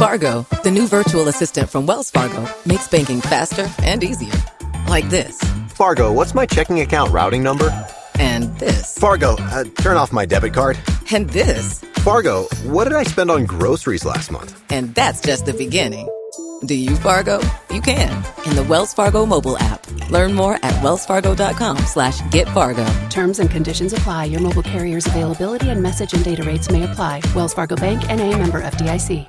Fargo, the new virtual assistant from Wells Fargo, makes banking faster and easier. Like this. Fargo, what's my checking account routing number? And this. Fargo, uh, turn off my debit card. And this. Fargo, what did I spend on groceries last month? And that's just the beginning. Do you Fargo? You can in the Wells Fargo mobile app. Learn more at wellsfargo.com slash get Fargo. Terms and conditions apply. Your mobile carrier's availability and message and data rates may apply. Wells Fargo Bank and a member FDIC.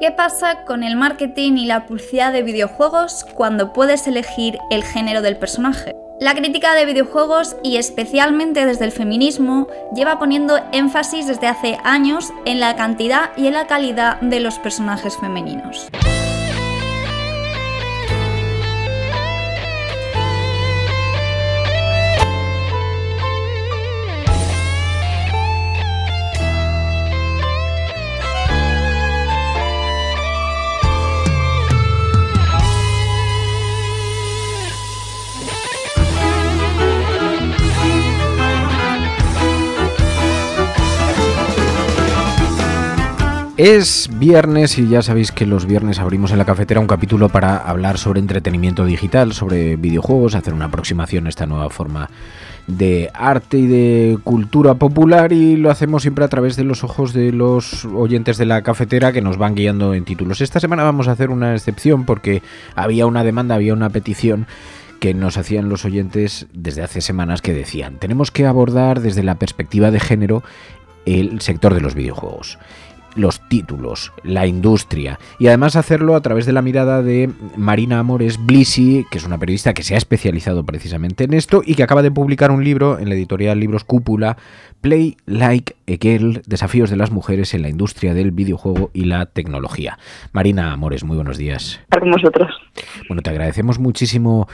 ¿Qué pasa con el marketing y la publicidad de videojuegos cuando puedes elegir el género del personaje? La crítica de videojuegos y especialmente desde el feminismo lleva poniendo énfasis desde hace años en la cantidad y en la calidad de los personajes femeninos. Es viernes y ya sabéis que los viernes abrimos en la cafetera un capítulo para hablar sobre entretenimiento digital, sobre videojuegos, hacer una aproximación a esta nueva forma de arte y de cultura popular y lo hacemos siempre a través de los ojos de los oyentes de la cafetera que nos van guiando en títulos. Esta semana vamos a hacer una excepción porque había una demanda, había una petición que nos hacían los oyentes desde hace semanas que decían, tenemos que abordar desde la perspectiva de género el sector de los videojuegos los títulos, la industria y además hacerlo a través de la mirada de Marina Amores Blisi, que es una periodista que se ha especializado precisamente en esto y que acaba de publicar un libro en la editorial Libros Cúpula, Play Like a Girl, Desafíos de las Mujeres en la Industria del Videojuego y la Tecnología. Marina Amores, muy buenos días. Con vosotros. Bueno, te agradecemos muchísimo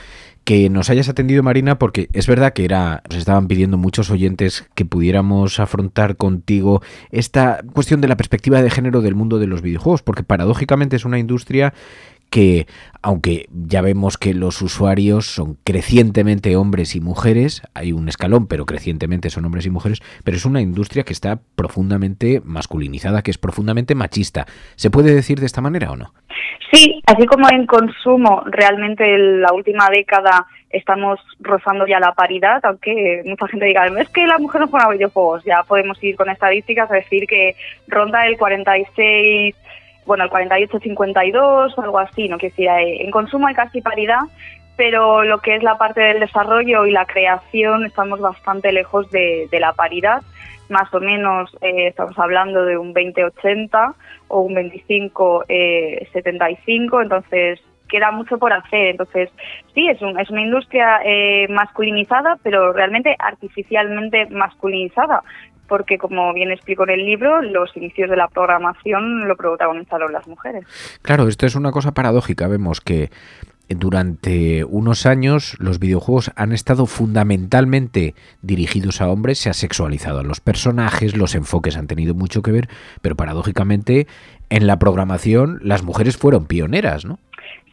que nos hayas atendido, Marina, porque es verdad que era, nos estaban pidiendo muchos oyentes que pudiéramos afrontar contigo esta cuestión de la perspectiva de género del mundo de los videojuegos, porque paradójicamente es una industria que, aunque ya vemos que los usuarios son crecientemente hombres y mujeres, hay un escalón, pero crecientemente son hombres y mujeres, pero es una industria que está profundamente masculinizada, que es profundamente machista. ¿Se puede decir de esta manera o no? Sí, así como en consumo, realmente en la última década estamos rozando ya la paridad, aunque mucha gente diga, es que la mujer no juega videojuegos, ya podemos ir con estadísticas a decir que ronda el 46 bueno, el 48-52 o algo así, ¿no? Quiero decir, en consumo hay casi paridad, pero lo que es la parte del desarrollo y la creación estamos bastante lejos de, la paridad. Más o menos eh, estamos hablando de un 20-80 o un 25-75, eh, entonces queda mucho por hacer. Entonces, sí, es, un, es una industria eh, masculinizada, pero realmente artificialmente masculinizada porque como bien explico en el libro, los inicios de la programación lo protagonizaron las mujeres. Claro, esto es una cosa paradójica. Vemos que durante unos años los videojuegos han estado fundamentalmente dirigidos a hombres, se ha sexualizado a los personajes, los enfoques han tenido mucho que ver, pero paradójicamente en la programación las mujeres fueron pioneras, ¿no?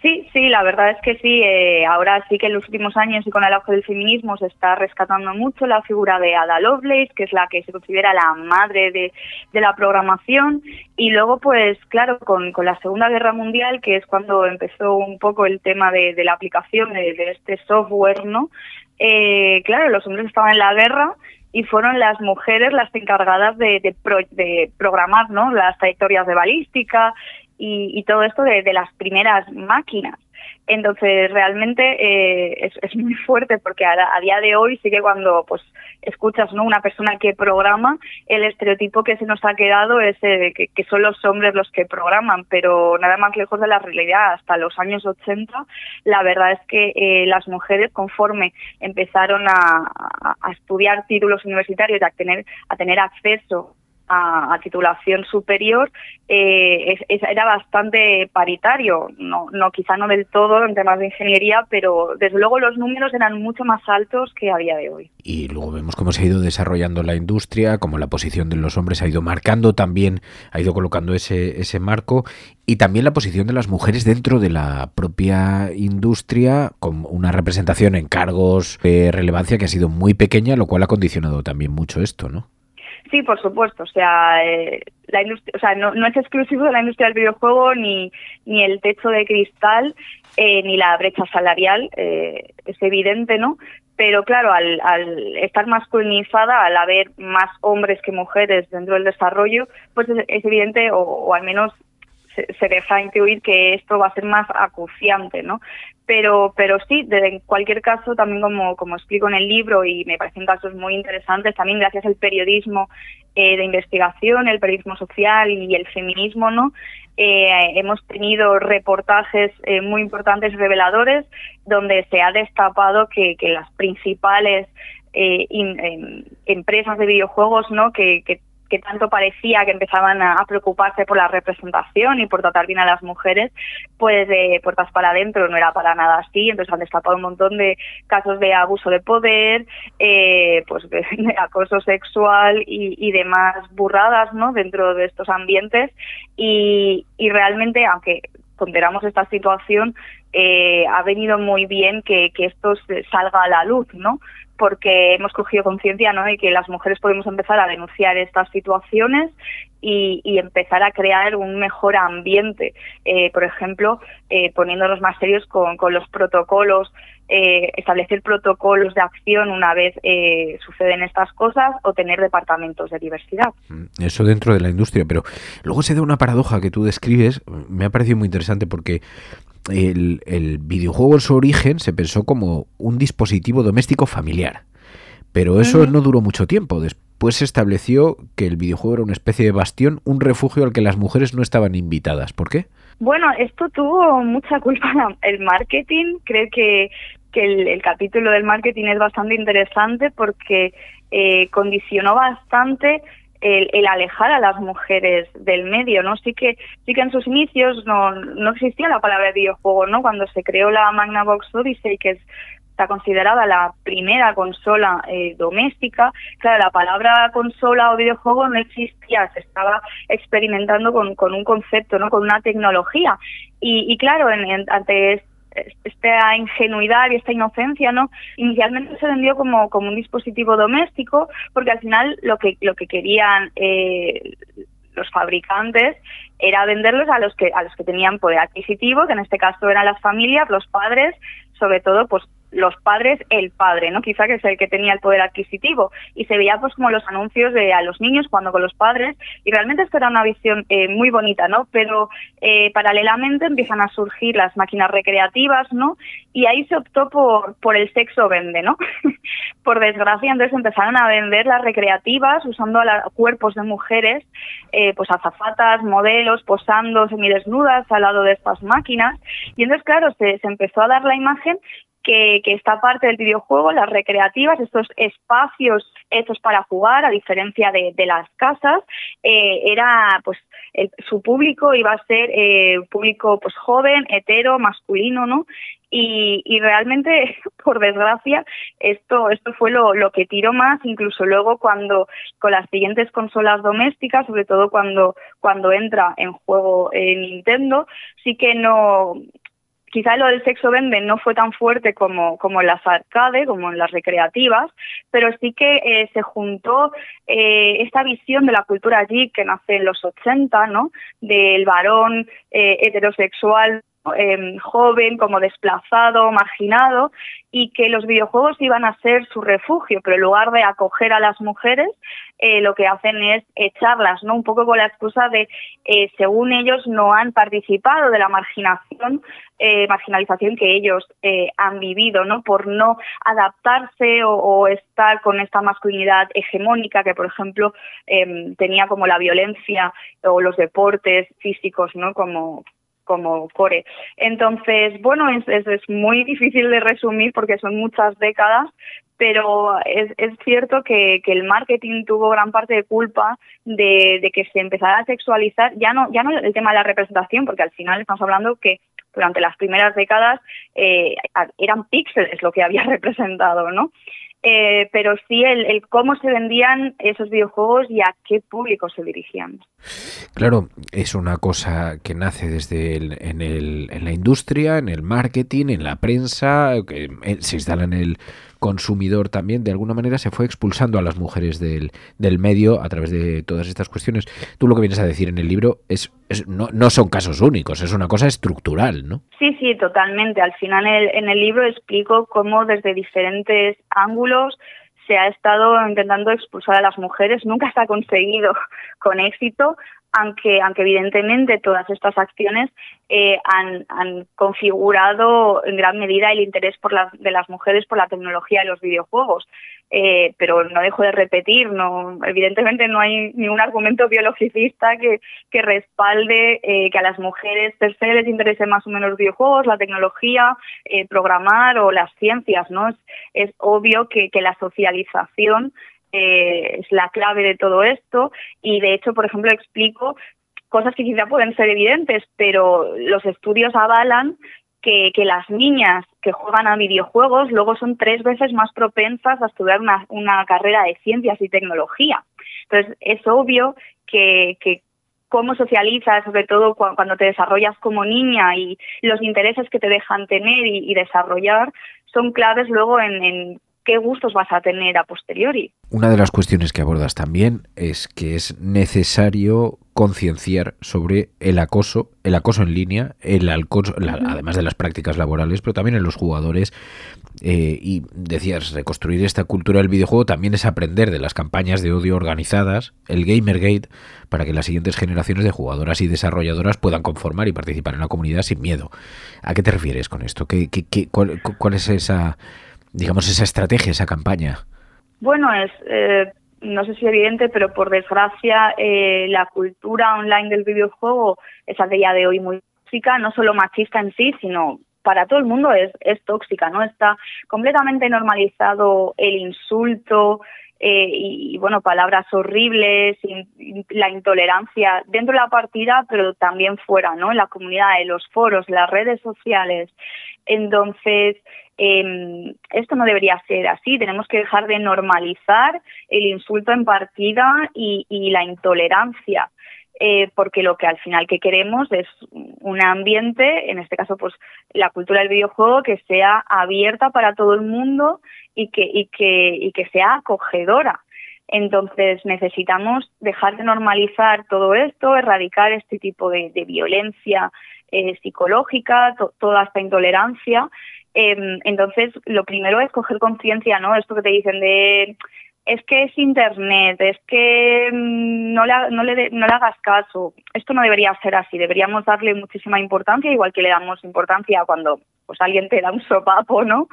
Sí, sí, la verdad es que sí. Eh, ahora sí que en los últimos años y con el auge del feminismo se está rescatando mucho la figura de Ada Lovelace, que es la que se considera la madre de, la programación. Y luego, pues claro, con, la Segunda Guerra Mundial, que es cuando empezó un poco el tema de, la aplicación de, este software, ¿no? Eh, claro, los hombres estaban en la guerra y fueron las mujeres las encargadas de, de, programar ¿no? las trayectorias de balística y, todo esto de, las primeras máquinas. Entonces, realmente eh, es, muy fuerte porque a, día de hoy sí que cuando pues escuchas ¿no? una persona que programa, el estereotipo que se nos ha quedado es eh, que, son los hombres los que programan, pero nada más lejos de la realidad. Hasta los años 80, la verdad es que eh, las mujeres, conforme empezaron a, a, estudiar títulos universitarios y a tener, a tener acceso a, titulación superior eh, era bastante paritario, no, no quizá no del todo en temas de ingeniería, pero desde luego los números eran mucho más altos que a día de hoy. Y luego vemos cómo se ha ido desarrollando la industria, cómo la posición de los hombres ha ido marcando también, ha ido colocando ese, ese marco y también la posición de las mujeres dentro de la propia industria, con una representación en cargos de relevancia que ha sido muy pequeña, lo cual ha condicionado también mucho esto, ¿no? Sí, por supuesto. O sea, eh, la o sea, no, no, es exclusivo de la industria del videojuego ni, ni el techo de cristal eh, ni la brecha salarial. Eh, es evidente, ¿no? Pero claro, al, al estar masculinizada, al haber más hombres que mujeres dentro del desarrollo, pues es, evidente, o, o, al menos se, deja intuir que esto va a ser más acuciante, ¿no? Pero, pero sí, en cualquier caso, también como, como explico en el libro, y me parecen casos muy interesantes, también gracias al periodismo eh, de investigación, el periodismo social y el feminismo, ¿no? Eh, hemos tenido reportajes eh, muy importantes, reveladores, donde se ha destapado que, que las principales em, empresas de videojuegos, ¿no? Que, que que tanto parecía que empezaban a, preocuparse por la representación y por tratar bien a las mujeres, pues de puertas para adentro no era para nada así. Entonces han destapado un montón de casos de abuso de poder, eh, pues de, acoso sexual y, demás burradas, ¿no? Dentro de estos ambientes y, realmente, aunque ponderamos esta situación, eh, ha venido muy bien que, que esto salga a la luz, ¿no? Porque hemos cogido conciencia ¿no? de que las mujeres podemos empezar a denunciar estas situaciones y, empezar a crear un mejor ambiente, eh, por ejemplo, eh, poniéndonos más serios con, los protocolos, eh, establecer protocolos de acción una vez suceden estas cosas o tener departamentos de diversidad. Mm, eso dentro de la industria, pero luego se da una paradoja que tú describes, me ha parecido muy interesante porque el, videojuego en su origen se pensó como un dispositivo doméstico familiar. Pero eso no duró mucho tiempo. Después se estableció que el videojuego era una especie de bastión, un refugio al que las mujeres no estaban invitadas. ¿Por qué? Bueno, esto tuvo mucha culpa el marketing. Creo que, que el, capítulo del marketing es bastante interesante porque eh, condicionó bastante el, alejar a las mujeres del medio, ¿no? Sí que, sí que en sus inicios no, no existía la palabra videojuego, ¿no? Cuando se creó la Magnavox Odyssey, que es está considerada la primera consola eh, doméstica, claro, la palabra consola o videojuego no existía, se estaba experimentando con, con un concepto, ¿no? con una tecnología. Y, y claro, en, ante esta ingenuidad y esta inocencia, ¿no? Inicialmente se vendió como, como un dispositivo doméstico, porque al final lo que, lo que querían eh, los fabricantes era venderlos a los que a los que tenían poder adquisitivo, que en este caso eran las familias, los padres, sobre todo pues los padres, el padre, ¿no? Quizá que es el que tenía el poder adquisitivo. Y se veía pues como los anuncios de a los niños cuando con los padres. Y realmente esto era una visión eh, muy bonita, ¿no? Pero eh, paralelamente empiezan a surgir las máquinas recreativas, ¿no? Y ahí se optó por, por el sexo vende, ¿no? por desgracia, entonces empezaron a vender las recreativas usando a cuerpos de mujeres, eh, pues azafatas, modelos, posando semidesnudas al lado de estas máquinas. Y entonces, claro, se, se empezó a dar la imagen que, esta parte del videojuego, las recreativas, estos espacios hechos para jugar, a diferencia de, las casas, eh, era pues su público iba a ser eh, público pues joven, hetero, masculino, ¿no? Y, y, realmente, por desgracia, esto, esto fue lo, lo que tiró más, incluso luego cuando con las siguientes consolas domésticas, sobre todo cuando, cuando entra en juego eh, Nintendo, sí que no, Quizá lo del sexo vende no fue tan fuerte como, como en las arcade, como en las recreativas, pero sí que eh, se juntó eh, esta visión de la cultura allí que nace en los 80, ¿no? Del varón eh, heterosexual Em, joven, como desplazado, marginado, y que los videojuegos iban a ser su refugio, pero en lugar de acoger a las mujeres, eh, lo que hacen es echarlas, ¿no? Un poco con la excusa de, eh, según ellos, no han participado de la marginación, eh, marginalización que ellos han vivido, ¿no? Por no adaptarse o, o, estar con esta masculinidad hegemónica que, por ejemplo, em, tenía como la violencia o los deportes físicos, ¿no? Como como core. Entonces, bueno, es, es, muy difícil de resumir porque son muchas décadas, pero es, es cierto que, que, el marketing tuvo gran parte de culpa de, de, que se empezara a sexualizar, ya no, ya no el tema de la representación, porque al final estamos hablando que durante las primeras décadas eh, eran píxeles lo que había representado, ¿no? Eh, pero sí el, cómo se vendían esos videojuegos y a qué público se dirigían. Claro, es una cosa que nace desde en, el, en la industria, en el marketing, en la prensa, que eh, se instala en el consumidor también, de alguna manera se fue expulsando a las mujeres del, del medio a través de todas estas cuestiones. Tú lo que vienes a decir en el libro es, no, no, son casos únicos, es una cosa estructural, ¿no? Sí, sí, totalmente. Al final en el libro explico cómo desde diferentes ángulos se ha estado intentando expulsar a las mujeres, nunca se ha conseguido con éxito, aunque, aunque evidentemente todas estas acciones eh, han, han, configurado en gran medida el interés por de las mujeres por la tecnología y los videojuegos. Eh, pero no dejo de repetir, no, evidentemente no hay ningún argumento biologicista que, respalde eh, que a las mujeres per se les interese más o menos los videojuegos, la tecnología, programar o las ciencias, ¿no? Es, obvio que la socialización eh, es la clave de todo esto y de hecho, por ejemplo, explico cosas que quizá pueden ser evidentes, pero los estudios avalan que, las niñas que juegan a videojuegos luego son tres veces más propensas a estudiar una, una carrera de ciencias y tecnología. Entonces, es obvio que, que cómo socializas, sobre todo cuando te desarrollas como niña y los intereses que te dejan tener y, desarrollar, son claves luego en qué gustos vas a tener a posteriori. Una de las cuestiones que abordas también es que es necesario concienciar sobre el acoso, el acoso en línea, el acoso, además de las prácticas laborales, pero también en los jugadores. Eh, y decías, reconstruir esta cultura del videojuego también es aprender de las campañas de odio organizadas, el Gamergate, para que las siguientes generaciones de jugadoras y desarrolladoras puedan conformar y participar en la comunidad sin miedo. ¿A qué te refieres con esto? ¿Qué, qué, cuál, cuál es esa digamos, esa estrategia, esa campaña? Bueno, es, eh, no sé si evidente, pero por desgracia eh, la cultura online del videojuego es a día de hoy muy tóxica, no solo machista en sí, sino para todo el mundo es, es tóxica, ¿no? Está completamente normalizado el insulto, eh, y, bueno, palabras horribles, la intolerancia dentro de la partida, pero también fuera, ¿no? En la comunidad, en los foros, las redes sociales. Entonces, eh, esto no debería ser así. Tenemos que dejar de normalizar el insulto en partida y, y la intolerancia. Eh, porque lo que al final que queremos es un ambiente, en este caso pues la cultura del videojuego, que sea abierta para todo el mundo y que, y que, y que sea acogedora. Entonces necesitamos dejar de normalizar todo esto, erradicar este tipo de, violencia eh, psicológica, toda esta intolerancia. Em, entonces, lo primero es coger conciencia, ¿no? Esto que te dicen de es que es Internet, es que mm, no le, no, le, no le hagas caso. Esto no debería ser así, deberíamos darle muchísima importancia, igual que le damos importancia cuando pues alguien te da un sopapo, ¿no?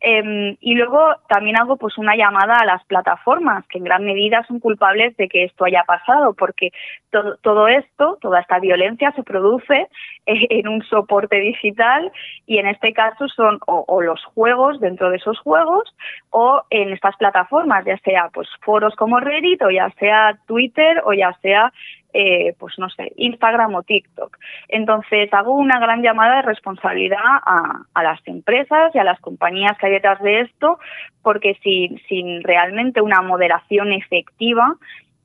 Eh, y luego también hago pues una llamada a las plataformas que en gran medida son culpables de que esto haya pasado porque todo, todo esto, toda esta violencia se produce en un soporte digital y en este caso son o, o, los juegos dentro de esos juegos o en estas plataformas, ya sea pues foros como Reddit o ya sea Twitter o ya sea eh, pues no sé, Instagram o TikTok. Entonces hago una gran llamada de responsabilidad a, las empresas y a las compañías que hay detrás de esto, porque sin, sin realmente una moderación efectiva,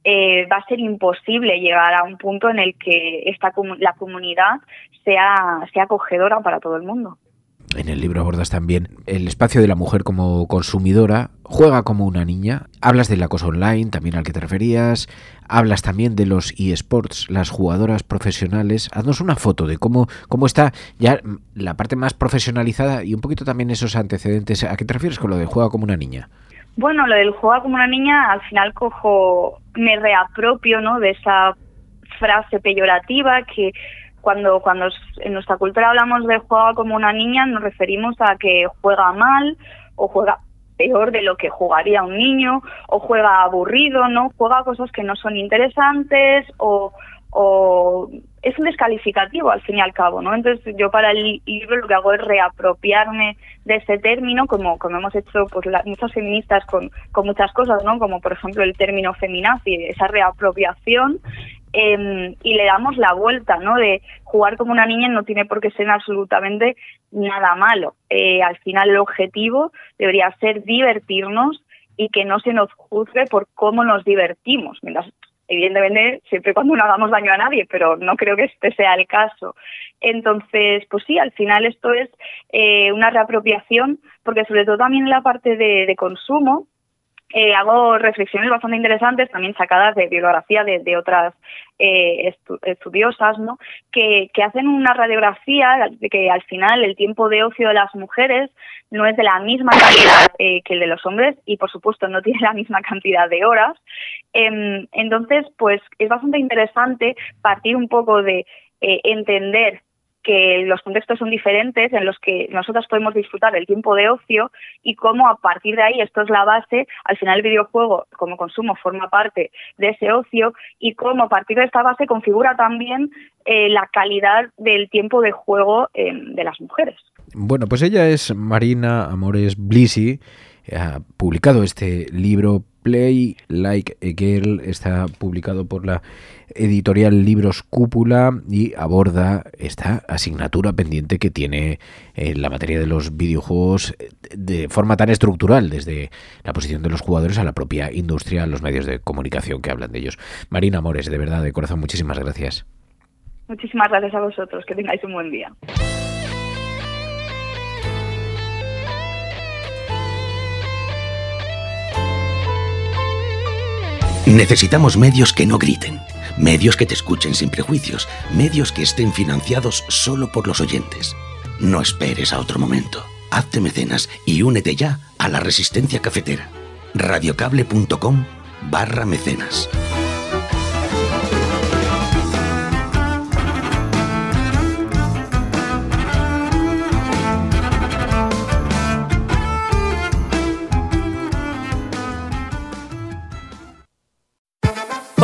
eh, va a ser imposible llegar a un punto en el que esta la comunidad sea, sea acogedora para todo el mundo. En el libro abordas también el espacio de la mujer como consumidora, juega como una niña, hablas del acoso online, también al que te referías, hablas también de los eSports, las jugadoras profesionales. Haznos una foto de cómo, cómo está ya la parte más profesionalizada y un poquito también esos antecedentes. ¿A qué te refieres con lo de juega como una niña? Bueno, lo del juega como una niña, al final cojo, me reapropio ¿no? de esa frase peyorativa que cuando, cuando en nuestra cultura hablamos de juega como una niña, nos referimos a que juega mal o juega peor de lo que jugaría un niño o juega aburrido, ¿no? Juega cosas que no son interesantes o, o es un descalificativo al fin y al cabo, ¿no? Entonces yo para el libro lo que hago es reapropiarme de ese término, como, como hemos hecho pues muchas feministas con, con muchas cosas, ¿no? Como por ejemplo el término feminazi, esa reapropiación eh, y le damos la vuelta, ¿no? De jugar como una niña no tiene por qué ser absolutamente nada malo. Eh, al final el objetivo debería ser divertirnos y que no se nos juzgue por cómo nos divertimos. Mientras, evidentemente, siempre cuando no hagamos daño a nadie, pero no creo que este sea el caso. Entonces, pues sí, al final esto es eh, una reapropiación, porque sobre todo también en la parte de consumo, eh, hago reflexiones bastante interesantes, también sacadas de bibliografía de, otras eh, estudiosas, ¿no? Que, hacen una radiografía de que al final el tiempo de ocio de las mujeres no es de la misma calidad eh, que el de los hombres y, por supuesto, no tiene la misma cantidad de horas. Em, entonces, pues es bastante interesante partir un poco de entender que los contextos son diferentes en los que nosotros podemos disfrutar del tiempo de ocio y cómo a partir de ahí, esto es la base, al final el videojuego como consumo forma parte de ese ocio y cómo a partir de esta base configura también eh, la calidad del tiempo de juego eh, de las mujeres. Bueno, pues ella es Marina Amores Blisi, ha publicado este libro Play Like a Girl, está publicado por la editorial Libros Cúpula y aborda esta asignatura pendiente que tiene en la materia de los videojuegos de forma tan estructural, desde la posición de los jugadores a la propia industria, a los medios de comunicación que hablan de ellos. Marina Amores, de verdad, de corazón, muchísimas gracias. Muchísimas gracias a vosotros, que tengáis un buen día. Necesitamos medios que no griten Medios que te escuchen sin prejuicios, medios que estén financiados solo por los oyentes. No esperes a otro momento. Hazte mecenas y únete ya a la resistencia cafetera. radiocable.com barra mecenas.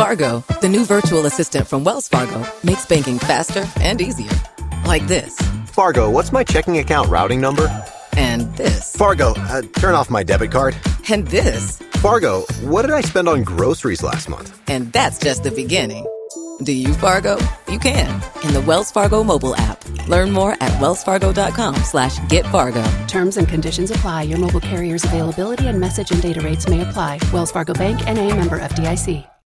Fargo, the new virtual assistant from Wells Fargo, makes banking faster and easier. Like this. Fargo, what's my checking account routing number? And this. Fargo, uh, turn off my debit card. And this. Fargo, what did I spend on groceries last month? And that's just the beginning. Do you Fargo? You can in the Wells Fargo mobile app. Learn more at wellsfargo.com slash get Fargo. Terms and conditions apply. Your mobile carrier's availability and message and data rates may apply. Wells Fargo Bank and a member FDIC.